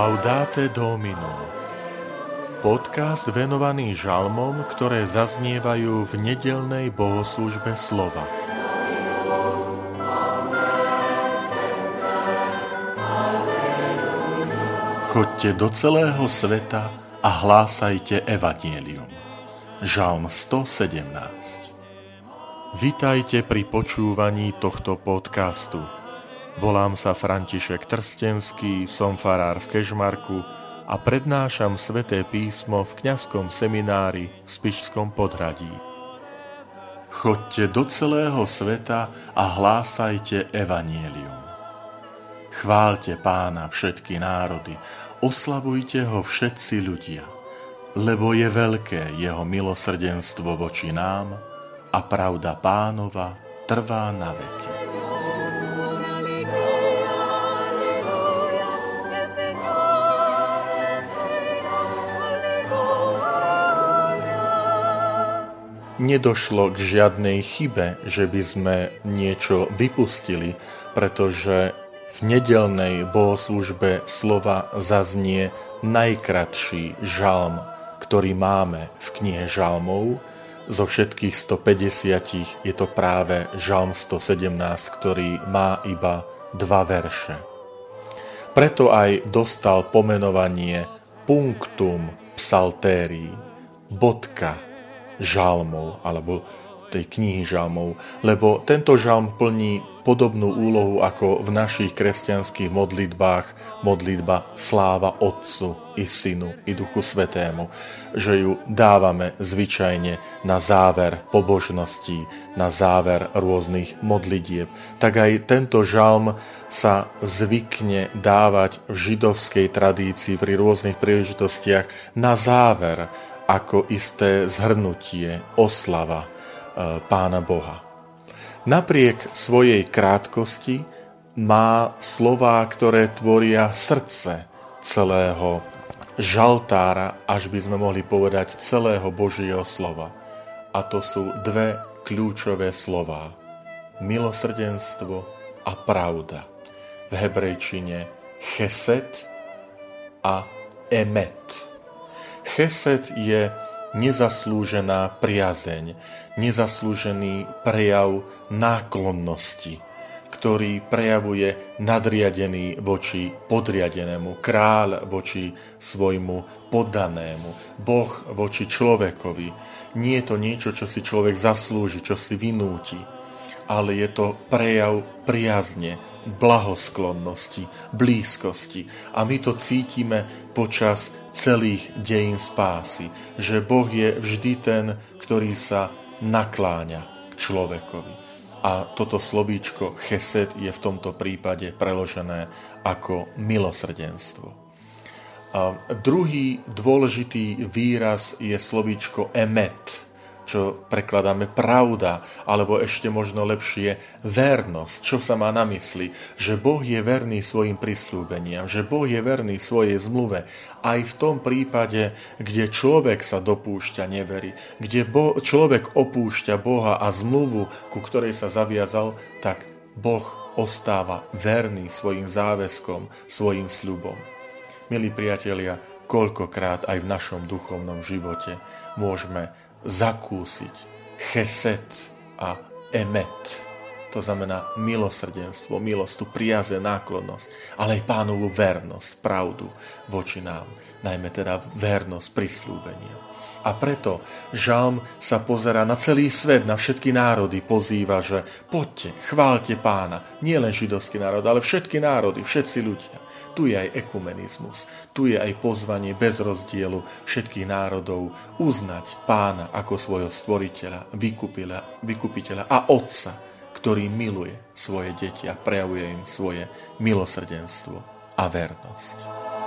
Laudate Domino Podcast venovaný žalmom, ktoré zaznievajú v nedelnej bohoslužbe slova. Chodte do celého sveta a hlásajte evanielium. Žalm 117 Vitajte pri počúvaní tohto podcastu – Volám sa František Trstenský, som farár v Kežmarku a prednášam sveté písmo v kňazskom seminári v Spišskom podhradí. Chodte do celého sveta a hlásajte evanielium. Chválte pána všetky národy, oslavujte ho všetci ľudia, lebo je veľké jeho milosrdenstvo voči nám a pravda pánova trvá na veky. Nedošlo k žiadnej chybe, že by sme niečo vypustili, pretože v nedelnej bohoslužbe slova zaznie najkratší žalm, ktorý máme v knihe žalmov. Zo všetkých 150 je to práve žalm 117, ktorý má iba dva verše. Preto aj dostal pomenovanie punktum psaltérii, bodka žalmov alebo tej knihy žalmov, lebo tento žalm plní podobnú úlohu ako v našich kresťanských modlitbách modlitba sláva Otcu i Synu i Duchu Svetému, že ju dávame zvyčajne na záver pobožností, na záver rôznych modlitieb. Tak aj tento žalm sa zvykne dávať v židovskej tradícii pri rôznych príležitostiach na záver ako isté zhrnutie, oslava e, Pána Boha. Napriek svojej krátkosti má slová, ktoré tvoria srdce celého žaltára, až by sme mohli povedať celého Božieho slova. A to sú dve kľúčové slová. Milosrdenstvo a pravda. V hebrejčine cheset a emet. Chesed je nezaslúžená priazeň, nezaslúžený prejav náklonnosti, ktorý prejavuje nadriadený voči podriadenému, kráľ voči svojmu poddanému, Boh voči človekovi. Nie je to niečo, čo si človek zaslúži, čo si vynúti, ale je to prejav priazne, blahosklonnosti, blízkosti. A my to cítime počas celých dejín spásy, že Boh je vždy ten, ktorý sa nakláňa k človekovi. A toto slovíčko chesed je v tomto prípade preložené ako milosrdenstvo. A druhý dôležitý výraz je slovíčko emet, čo prekladáme pravda, alebo ešte možno lepšie vernosť. Čo sa má na mysli? Že Boh je verný svojim prislúbeniam, že Boh je verný svojej zmluve. Aj v tom prípade, kde človek sa dopúšťa nevery, kde bo- človek opúšťa Boha a zmluvu, ku ktorej sa zaviazal, tak Boh ostáva verný svojim záväzkom, svojim sľubom. Milí priatelia, koľkokrát aj v našom duchovnom živote môžeme zakúsiť cheset a emet. To znamená milosrdenstvo, milosť, tú priaze, náklonnosť, ale aj pánovú vernosť, pravdu voči nám, najmä teda vernosť prislúbenia. A preto žalm sa pozera na celý svet, na všetky národy, pozýva, že poďte, chválte pána, nie len židovský národ, ale všetky národy, všetci ľudia. Tu je aj ekumenizmus, tu je aj pozvanie bez rozdielu všetkých národov uznať pána ako svojho stvoriteľa, vykupiteľa, a otca, ktorý miluje svoje deti a prejavuje im svoje milosrdenstvo a vernosť.